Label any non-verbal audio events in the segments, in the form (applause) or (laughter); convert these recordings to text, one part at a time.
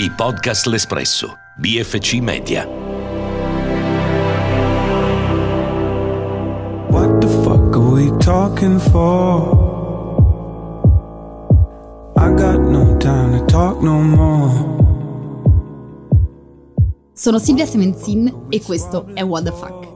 I podcast L'Espresso, BFC Media. What the fuck are we talking for? I got no time to talk no more. Sono Silvia Semenzin e questo è What the Fuck,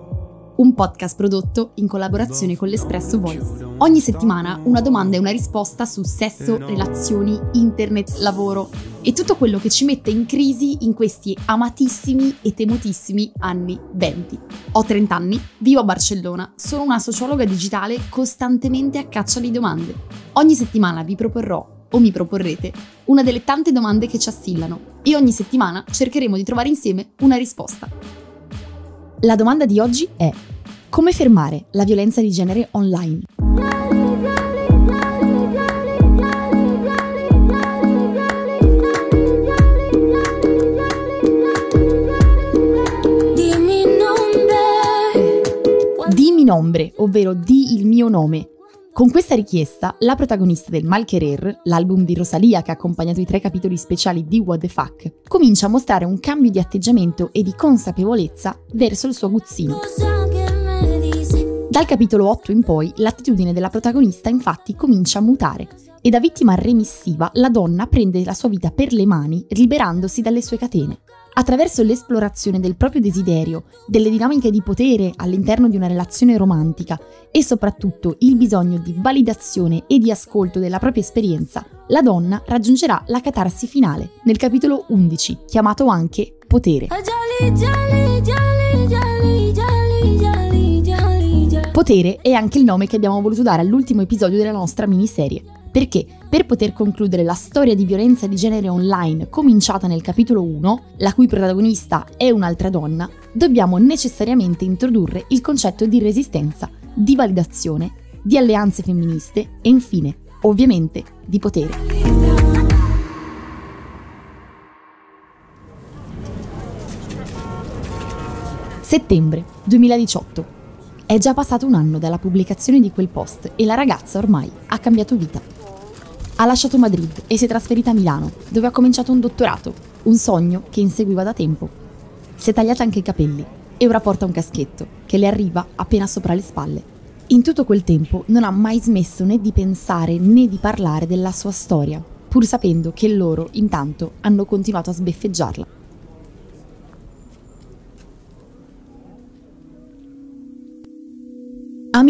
un podcast prodotto in collaborazione con l'Espresso Voice. Ogni settimana una domanda e una risposta su sesso, relazioni, internet, lavoro e tutto quello che ci mette in crisi in questi amatissimi e temutissimi anni 20. Ho 30 anni, vivo a Barcellona, sono una sociologa digitale costantemente a caccia di domande. Ogni settimana vi proporrò o mi proporrete una delle tante domande che ci assillano e ogni settimana cercheremo di trovare insieme una risposta. La domanda di oggi è come fermare la violenza di genere online? Dimmi nombre. Ovvero di il mio nome. Con questa richiesta, la protagonista del Malquerer, l'album di Rosalia che ha accompagnato i tre capitoli speciali di What the Fuck, comincia a mostrare un cambio di atteggiamento e di consapevolezza verso il suo aguzzino. Dal capitolo 8 in poi, l'attitudine della protagonista infatti comincia a mutare e da vittima remissiva la donna prende la sua vita per le mani, liberandosi dalle sue catene. Attraverso l'esplorazione del proprio desiderio, delle dinamiche di potere all'interno di una relazione romantica e soprattutto il bisogno di validazione e di ascolto della propria esperienza, la donna raggiungerà la catarsi finale nel capitolo 11, chiamato anche Potere. Jolly, jolly, jolly, Potere è anche il nome che abbiamo voluto dare all'ultimo episodio della nostra miniserie. Perché per poter concludere la storia di violenza di genere online cominciata nel capitolo 1, la cui protagonista è un'altra donna, dobbiamo necessariamente introdurre il concetto di resistenza, di validazione, di alleanze femministe e infine, ovviamente, di potere. Settembre 2018. È già passato un anno dalla pubblicazione di quel post e la ragazza ormai ha cambiato vita. Ha lasciato Madrid e si è trasferita a Milano, dove ha cominciato un dottorato, un sogno che inseguiva da tempo. Si è tagliata anche i capelli e ora porta un caschetto che le arriva appena sopra le spalle. In tutto quel tempo non ha mai smesso né di pensare né di parlare della sua storia, pur sapendo che loro intanto hanno continuato a sbeffeggiarla.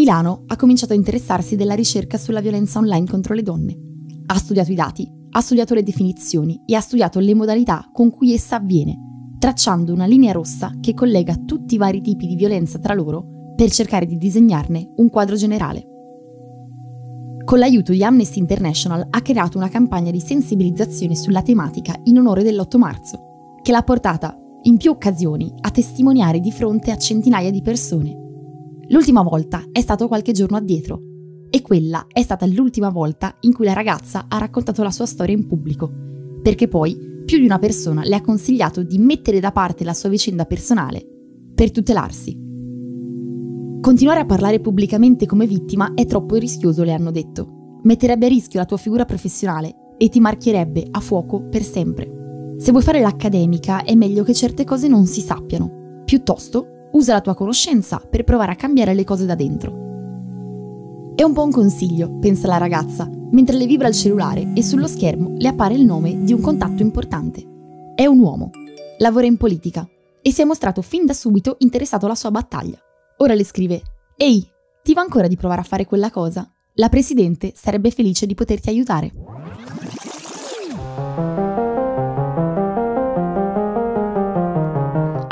Milano ha cominciato a interessarsi della ricerca sulla violenza online contro le donne. Ha studiato i dati, ha studiato le definizioni e ha studiato le modalità con cui essa avviene, tracciando una linea rossa che collega tutti i vari tipi di violenza tra loro per cercare di disegnarne un quadro generale. Con l'aiuto di Amnesty International ha creato una campagna di sensibilizzazione sulla tematica in onore dell'8 marzo, che l'ha portata in più occasioni a testimoniare di fronte a centinaia di persone. L'ultima volta è stato qualche giorno addietro e quella è stata l'ultima volta in cui la ragazza ha raccontato la sua storia in pubblico, perché poi più di una persona le ha consigliato di mettere da parte la sua vicenda personale per tutelarsi. Continuare a parlare pubblicamente come vittima è troppo rischioso, le hanno detto. Metterebbe a rischio la tua figura professionale e ti marchierebbe a fuoco per sempre. Se vuoi fare l'accademica è meglio che certe cose non si sappiano. Piuttosto, usa la tua conoscenza per provare a cambiare le cose da dentro. È un un consiglio, pensa la ragazza, mentre le vibra il cellulare e sullo schermo le appare il nome di un contatto importante. È un uomo, lavora in politica e si è mostrato fin da subito interessato alla sua battaglia. Ora le scrive: Ehi, ti va ancora di provare a fare quella cosa? La presidente sarebbe felice di poterti aiutare.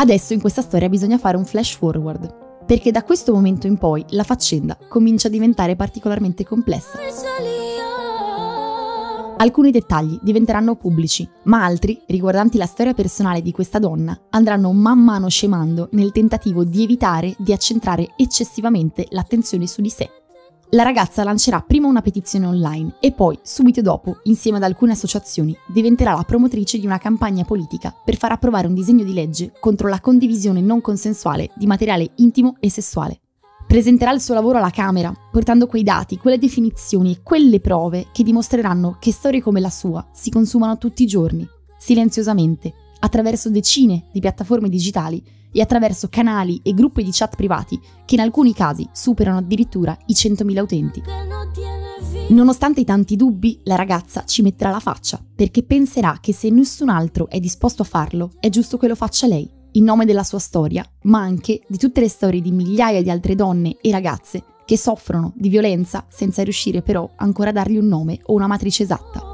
Adesso in questa storia bisogna fare un flash forward, perché da questo momento in poi la faccenda comincia a diventare particolarmente complessa. Alcuni dettagli diventeranno pubblici, ma altri, riguardanti la storia personale di questa donna, andranno man mano scemando nel tentativo di evitare di accentrare eccessivamente l'attenzione su di sé. La ragazza lancerà prima una petizione online e poi, subito dopo, insieme ad alcune associazioni, diventerà la promotrice di una campagna politica per far approvare un disegno di legge contro la condivisione non consensuale di materiale intimo e sessuale. Presenterà il suo lavoro alla Camera, portando quei dati, quelle definizioni e quelle prove che dimostreranno che storie come la sua si consumano tutti i giorni, silenziosamente, attraverso decine di piattaforme digitali e attraverso canali e gruppi di chat privati che in alcuni casi superano addirittura i 100.000 utenti. Nonostante i tanti dubbi, la ragazza ci metterà la faccia, perché penserà che se nessun altro è disposto a farlo, è giusto che lo faccia lei, in nome della sua storia, ma anche di tutte le storie di migliaia di altre donne e ragazze che soffrono di violenza senza riuscire però ancora a dargli un nome o una matrice esatta.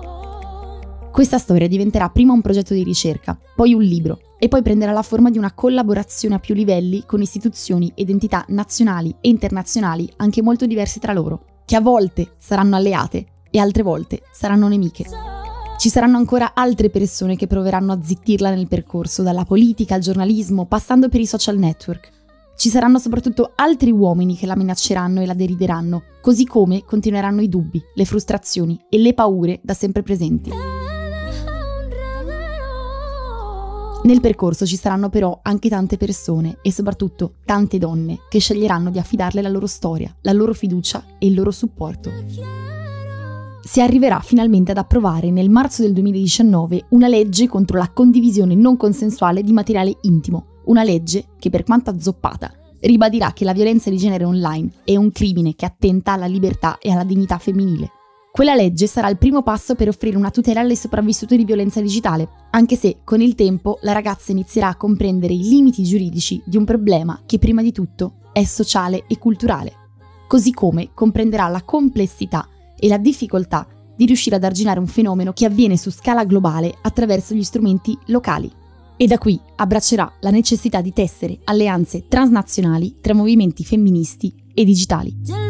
Questa storia diventerà prima un progetto di ricerca, poi un libro e poi prenderà la forma di una collaborazione a più livelli con istituzioni ed entità nazionali e internazionali anche molto diverse tra loro, che a volte saranno alleate e altre volte saranno nemiche. Ci saranno ancora altre persone che proveranno a zittirla nel percorso, dalla politica al giornalismo, passando per i social network. Ci saranno soprattutto altri uomini che la minacceranno e la derideranno, così come continueranno i dubbi, le frustrazioni e le paure da sempre presenti. Nel percorso ci saranno però anche tante persone e soprattutto tante donne che sceglieranno di affidarle la loro storia, la loro fiducia e il loro supporto. Si arriverà finalmente ad approvare nel marzo del 2019 una legge contro la condivisione non consensuale di materiale intimo, una legge che per quanto azzoppata ribadirà che la violenza di genere online è un crimine che attenta alla libertà e alla dignità femminile. Quella legge sarà il primo passo per offrire una tutela alle sopravvissute di violenza digitale, anche se con il tempo la ragazza inizierà a comprendere i limiti giuridici di un problema che prima di tutto è sociale e culturale, così come comprenderà la complessità e la difficoltà di riuscire ad arginare un fenomeno che avviene su scala globale attraverso gli strumenti locali. E da qui abbraccerà la necessità di tessere alleanze transnazionali tra movimenti femministi e digitali.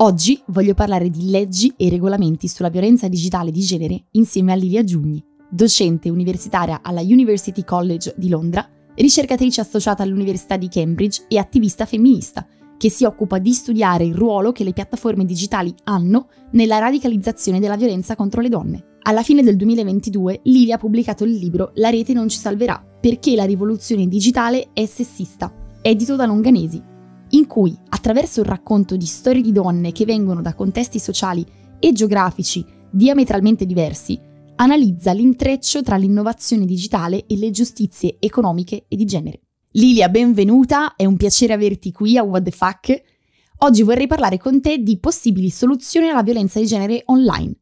Oggi voglio parlare di leggi e regolamenti sulla violenza digitale di genere insieme a Lilia Giugni, docente universitaria alla University College di Londra, ricercatrice associata all'Università di Cambridge e attivista femminista, che si occupa di studiare il ruolo che le piattaforme digitali hanno nella radicalizzazione della violenza contro le donne. Alla fine del 2022 Lilia ha pubblicato il libro La rete non ci salverà, perché la rivoluzione digitale è sessista, edito da Longanesi, in cui, attraverso il racconto di storie di donne che vengono da contesti sociali e geografici diametralmente diversi, analizza l'intreccio tra l'innovazione digitale e le giustizie economiche e di genere. Lilia, benvenuta, è un piacere averti qui a What the Fuck. Oggi vorrei parlare con te di possibili soluzioni alla violenza di genere online.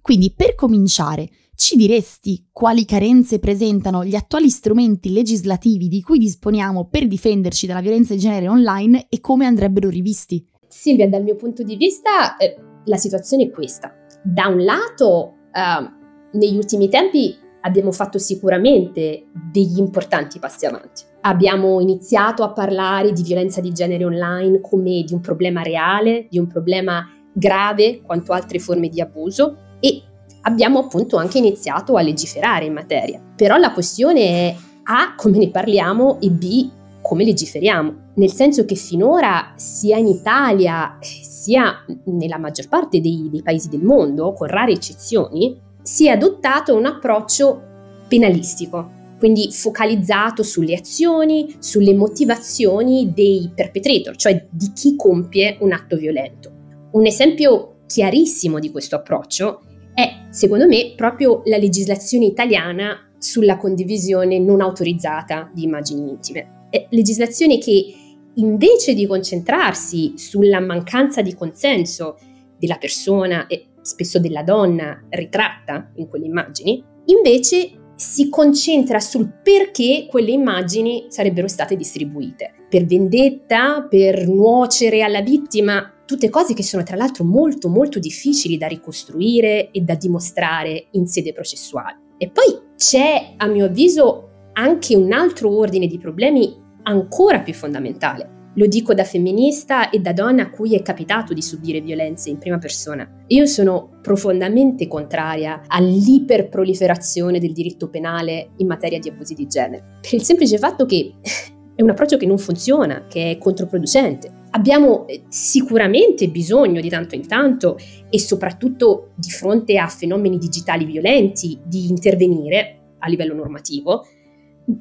Quindi, per cominciare, ci diresti quali carenze presentano gli attuali strumenti legislativi di cui disponiamo per difenderci dalla violenza di genere online e come andrebbero rivisti? Silvia, dal mio punto di vista, eh, la situazione è questa. Da un lato, eh, negli ultimi tempi abbiamo fatto sicuramente degli importanti passi avanti. Abbiamo iniziato a parlare di violenza di genere online come di un problema reale, di un problema grave quanto altre forme di abuso e abbiamo appunto anche iniziato a legiferare in materia. Però la questione è A, come ne parliamo e B, come legiferiamo. Nel senso che finora sia in Italia sia nella maggior parte dei, dei paesi del mondo, con rare eccezioni, si è adottato un approccio penalistico, quindi focalizzato sulle azioni, sulle motivazioni dei perpetrator, cioè di chi compie un atto violento. Un esempio chiarissimo di questo approccio è, secondo me, proprio la legislazione italiana sulla condivisione non autorizzata di immagini intime. È legislazione che invece di concentrarsi sulla mancanza di consenso della persona e spesso della donna ritratta in quelle immagini, invece si concentra sul perché quelle immagini sarebbero state distribuite. Per vendetta, per nuocere alla vittima, tutte cose che sono tra l'altro molto molto difficili da ricostruire e da dimostrare in sede processuale. E poi c'è, a mio avviso, anche un altro ordine di problemi ancora più fondamentale. Lo dico da femminista e da donna a cui è capitato di subire violenze in prima persona. Io sono profondamente contraria all'iperproliferazione del diritto penale in materia di abusi di genere, per il semplice fatto che (laughs) è un approccio che non funziona, che è controproducente. Abbiamo eh, sicuramente bisogno di tanto in tanto e soprattutto di fronte a fenomeni digitali violenti di intervenire a livello normativo,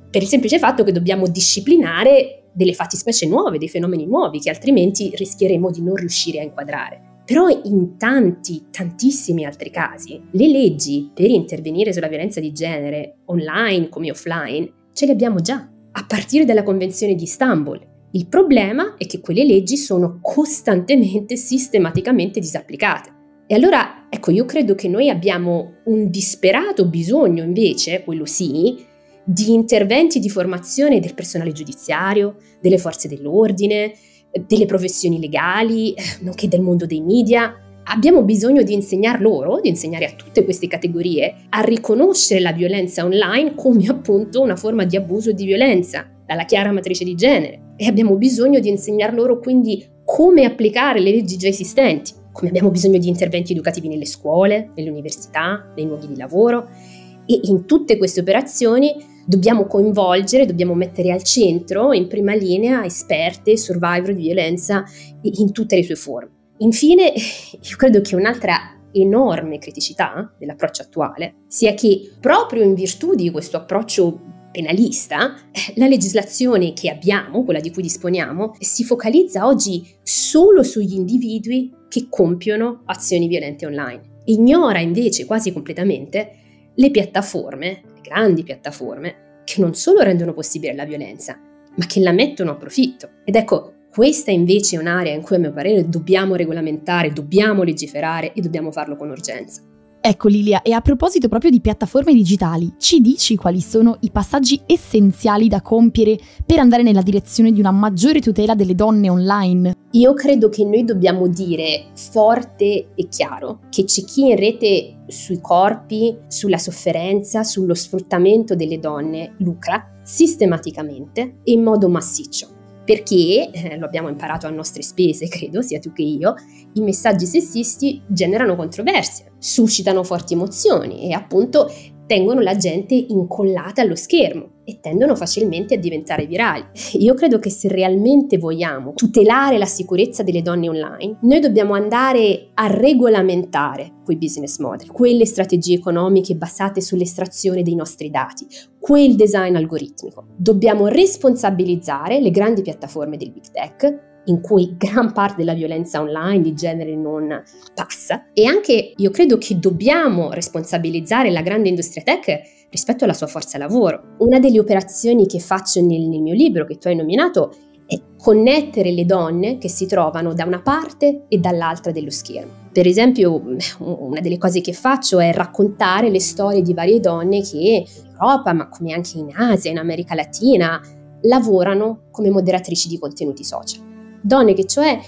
per il semplice fatto che dobbiamo disciplinare delle fattispecie nuove, dei fenomeni nuovi che altrimenti rischieremo di non riuscire a inquadrare. Però in tanti, tantissimi altri casi, le leggi per intervenire sulla violenza di genere, online come offline, ce le abbiamo già, a partire dalla Convenzione di Istanbul. Il problema è che quelle leggi sono costantemente, sistematicamente disapplicate. E allora, ecco, io credo che noi abbiamo un disperato bisogno invece, quello sì, di interventi di formazione del personale giudiziario, delle forze dell'ordine, delle professioni legali, nonché del mondo dei media. Abbiamo bisogno di insegnar loro, di insegnare a tutte queste categorie, a riconoscere la violenza online come appunto una forma di abuso e di violenza, dalla chiara matrice di genere. E abbiamo bisogno di insegnar loro quindi come applicare le leggi già esistenti, come abbiamo bisogno di interventi educativi nelle scuole, nelle università, nei luoghi di lavoro. E in tutte queste operazioni dobbiamo coinvolgere, dobbiamo mettere al centro, in prima linea, esperte, survivor di violenza in tutte le sue forme. Infine, (laughs) io credo che un'altra enorme criticità dell'approccio attuale sia che proprio in virtù di questo approccio penalista, la legislazione che abbiamo, quella di cui disponiamo, si focalizza oggi solo sugli individui che compiono azioni violente online. Ignora invece quasi completamente le piattaforme grandi piattaforme che non solo rendono possibile la violenza, ma che la mettono a profitto. Ed ecco, questa invece è un'area in cui a mio parere dobbiamo regolamentare, dobbiamo legiferare e dobbiamo farlo con urgenza. Ecco Lilia, e a proposito proprio di piattaforme digitali, ci dici quali sono i passaggi essenziali da compiere per andare nella direzione di una maggiore tutela delle donne online? Io credo che noi dobbiamo dire forte e chiaro che c'è chi in rete sui corpi, sulla sofferenza, sullo sfruttamento delle donne lucra sistematicamente e in modo massiccio perché, eh, lo abbiamo imparato a nostre spese, (laughs) credo, sia tu che io, i messaggi sessisti generano controversie, suscitano forti emozioni e appunto tengono la gente incollata allo schermo e tendono facilmente a diventare virali. Io credo che se realmente vogliamo tutelare la sicurezza delle donne online, noi dobbiamo andare a regolamentare quei business model, quelle strategie economiche basate sull'estrazione dei nostri dati, quel design algoritmico. Dobbiamo responsabilizzare le grandi piattaforme del big tech in cui gran parte della violenza online di genere non passa e anche io credo che dobbiamo responsabilizzare la grande industria tech rispetto alla sua forza lavoro. Una delle operazioni che faccio nel, nel mio libro che tu hai nominato è connettere le donne che si trovano da una parte e dall'altra dello schermo. Per esempio, una delle cose che faccio è raccontare le storie di varie donne che in Europa, ma come anche in Asia, in America Latina, lavorano come moderatrici di contenuti social. Donne che cioè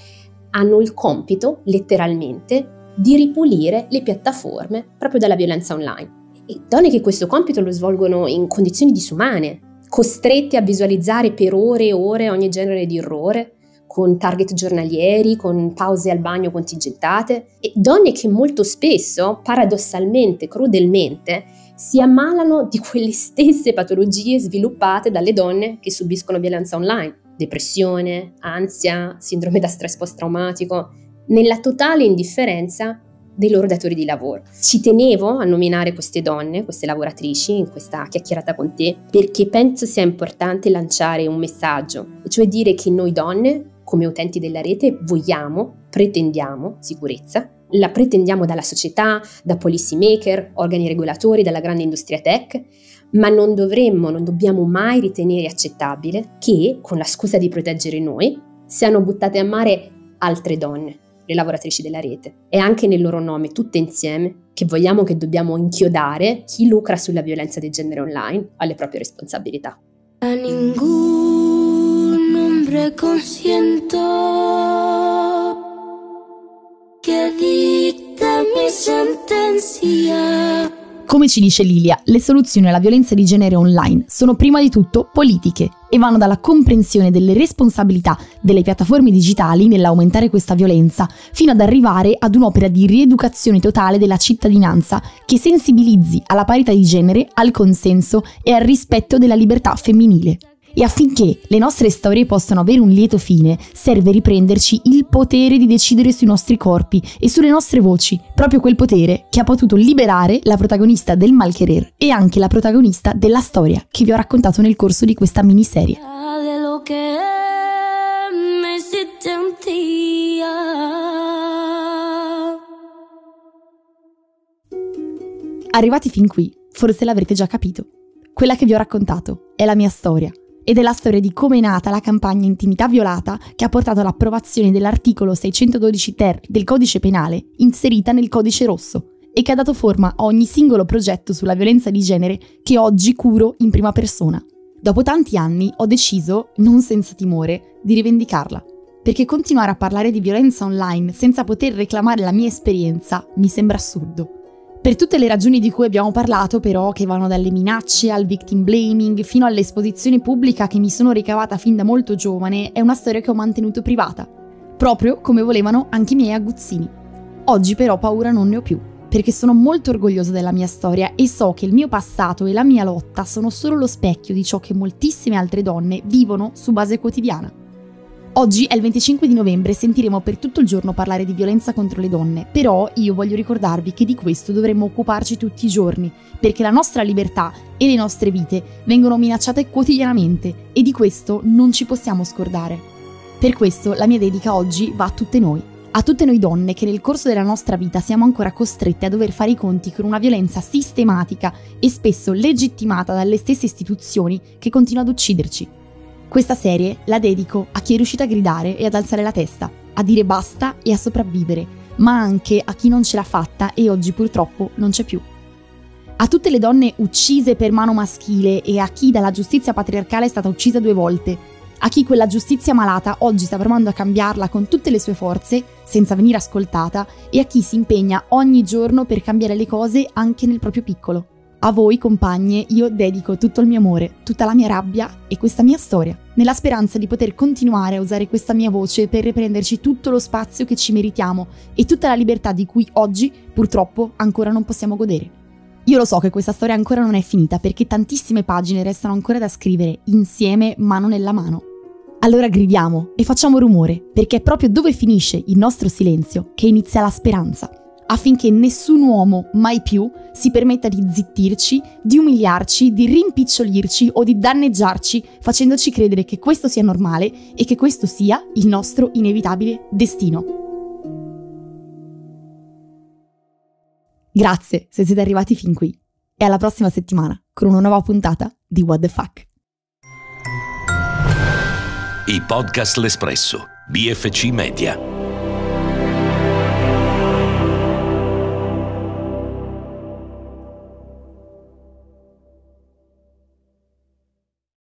hanno il compito, letteralmente, di ripulire le piattaforme proprio dalla violenza online. E donne che questo compito lo svolgono in condizioni disumane, costrette a visualizzare per ore e ore ogni genere di errore, con target giornalieri, con pause al bagno contingentate, e donne che molto spesso, paradossalmente, crudelmente, si ammalano di quelle (laughs) stesse patologie sviluppate dalle donne che subiscono violenza online depressione, ansia, sindrome da stress post-traumatico, nella totale indifferenza dei loro datori di lavoro. Ci tenevo a nominare queste donne, queste lavoratrici, in questa chiacchierata con te, perché penso sia importante lanciare un messaggio, cioè dire che noi donne, come utenti della rete, vogliamo, pretendiamo sicurezza, la pretendiamo dalla società, da policy maker, organi regolatori, dalla grande industria tech, ma non dovremmo, non dobbiamo mai ritenere accettabile che, con la scusa di proteggere noi, siano buttate a mare altre donne, le lavoratrici della rete, e anche nel loro nome, tutte insieme, che vogliamo che dobbiamo inchiodare chi lucra sulla violenza di genere online alle proprie responsabilità. A ningún hombre consiento que dicta mi sentencia. Come ci dice Lilia, le soluzioni alla violenza di genere online sono prima di tutto politiche e vanno dalla comprensione delle responsabilità delle piattaforme digitali nell'aumentare questa violenza, fino ad arrivare ad un'opera di rieducazione totale della cittadinanza che sensibilizzi alla parità di genere, al consenso e al rispetto della libertà femminile. E affinché le nostre storie possano avere un lieto fine, serve riprenderci il potere di decidere sui nostri corpi e sulle nostre voci, proprio quel potere che ha potuto liberare la protagonista del Malcherer e anche la protagonista della storia che vi ho raccontato nel corso di questa miniserie. Arrivati fin qui, forse l'avrete già capito. Quella che vi ho raccontato è la mia storia ed è la storia di come è nata la campagna Intimità Violata che ha portato all'approvazione dell'articolo 612 ter del codice penale inserita nel codice rosso e che ha dato forma a ogni singolo progetto sulla violenza di genere che oggi curo in prima persona. Dopo tanti anni ho deciso, non senza timore, di rivendicarla, perché continuare a parlare di violenza online senza poter reclamare la mia esperienza mi sembra assurdo. Per tutte le ragioni di cui abbiamo parlato, però, che vanno dalle minacce al victim blaming fino all'esposizione pubblica che mi sono ricavata fin da molto giovane, è una storia che ho mantenuto privata, proprio come volevano anche i miei aguzzini. Oggi però paura non ne ho più, perché sono molto orgogliosa della mia storia e so che il mio passato e la mia lotta sono solo lo specchio di ciò che moltissime altre donne vivono su base quotidiana. Oggi è il 25 di novembre e sentiremo per tutto il giorno parlare di violenza contro le donne, però io voglio ricordarvi che di questo dovremmo occuparci tutti i giorni, perché la nostra libertà e le nostre vite vengono minacciate quotidianamente e di questo non ci possiamo scordare. Per questo la mia dedica oggi va a tutte noi, a tutte noi donne che nel corso della nostra vita siamo ancora costrette a dover fare i conti con una violenza sistematica e spesso legittimata dalle stesse istituzioni che continua ad ucciderci. Questa serie la dedico a chi è riuscito a gridare e ad alzare la testa, a dire basta e a sopravvivere, ma anche a chi non ce l'ha fatta e oggi purtroppo non c'è più. A tutte le donne uccise per mano maschile e a chi dalla giustizia patriarcale è stata uccisa due volte, a chi quella giustizia malata oggi sta provando a cambiarla con tutte le sue forze, senza venire ascoltata, e a chi si impegna ogni giorno per cambiare le cose anche nel proprio piccolo. A voi, compagne, io dedico tutto il mio amore, tutta la mia rabbia e questa mia storia, nella speranza di poter continuare a usare questa mia voce per riprenderci tutto lo spazio che ci meritiamo e tutta la libertà di cui oggi, purtroppo, ancora non possiamo godere. Io lo so che questa storia ancora non è finita perché tantissime pagine restano ancora da scrivere insieme, mano nella mano. Allora gridiamo e facciamo rumore, perché è proprio dove finisce il nostro silenzio che inizia la speranza affinché nessun uomo mai più si permetta di zittirci, di umiliarci, di rimpicciolirci o di danneggiarci facendoci credere che questo sia normale e che questo sia il nostro inevitabile destino. Grazie se siete arrivati fin qui e alla prossima settimana con una nuova puntata di What the Fuck. I podcast L'Espresso, BFC Media.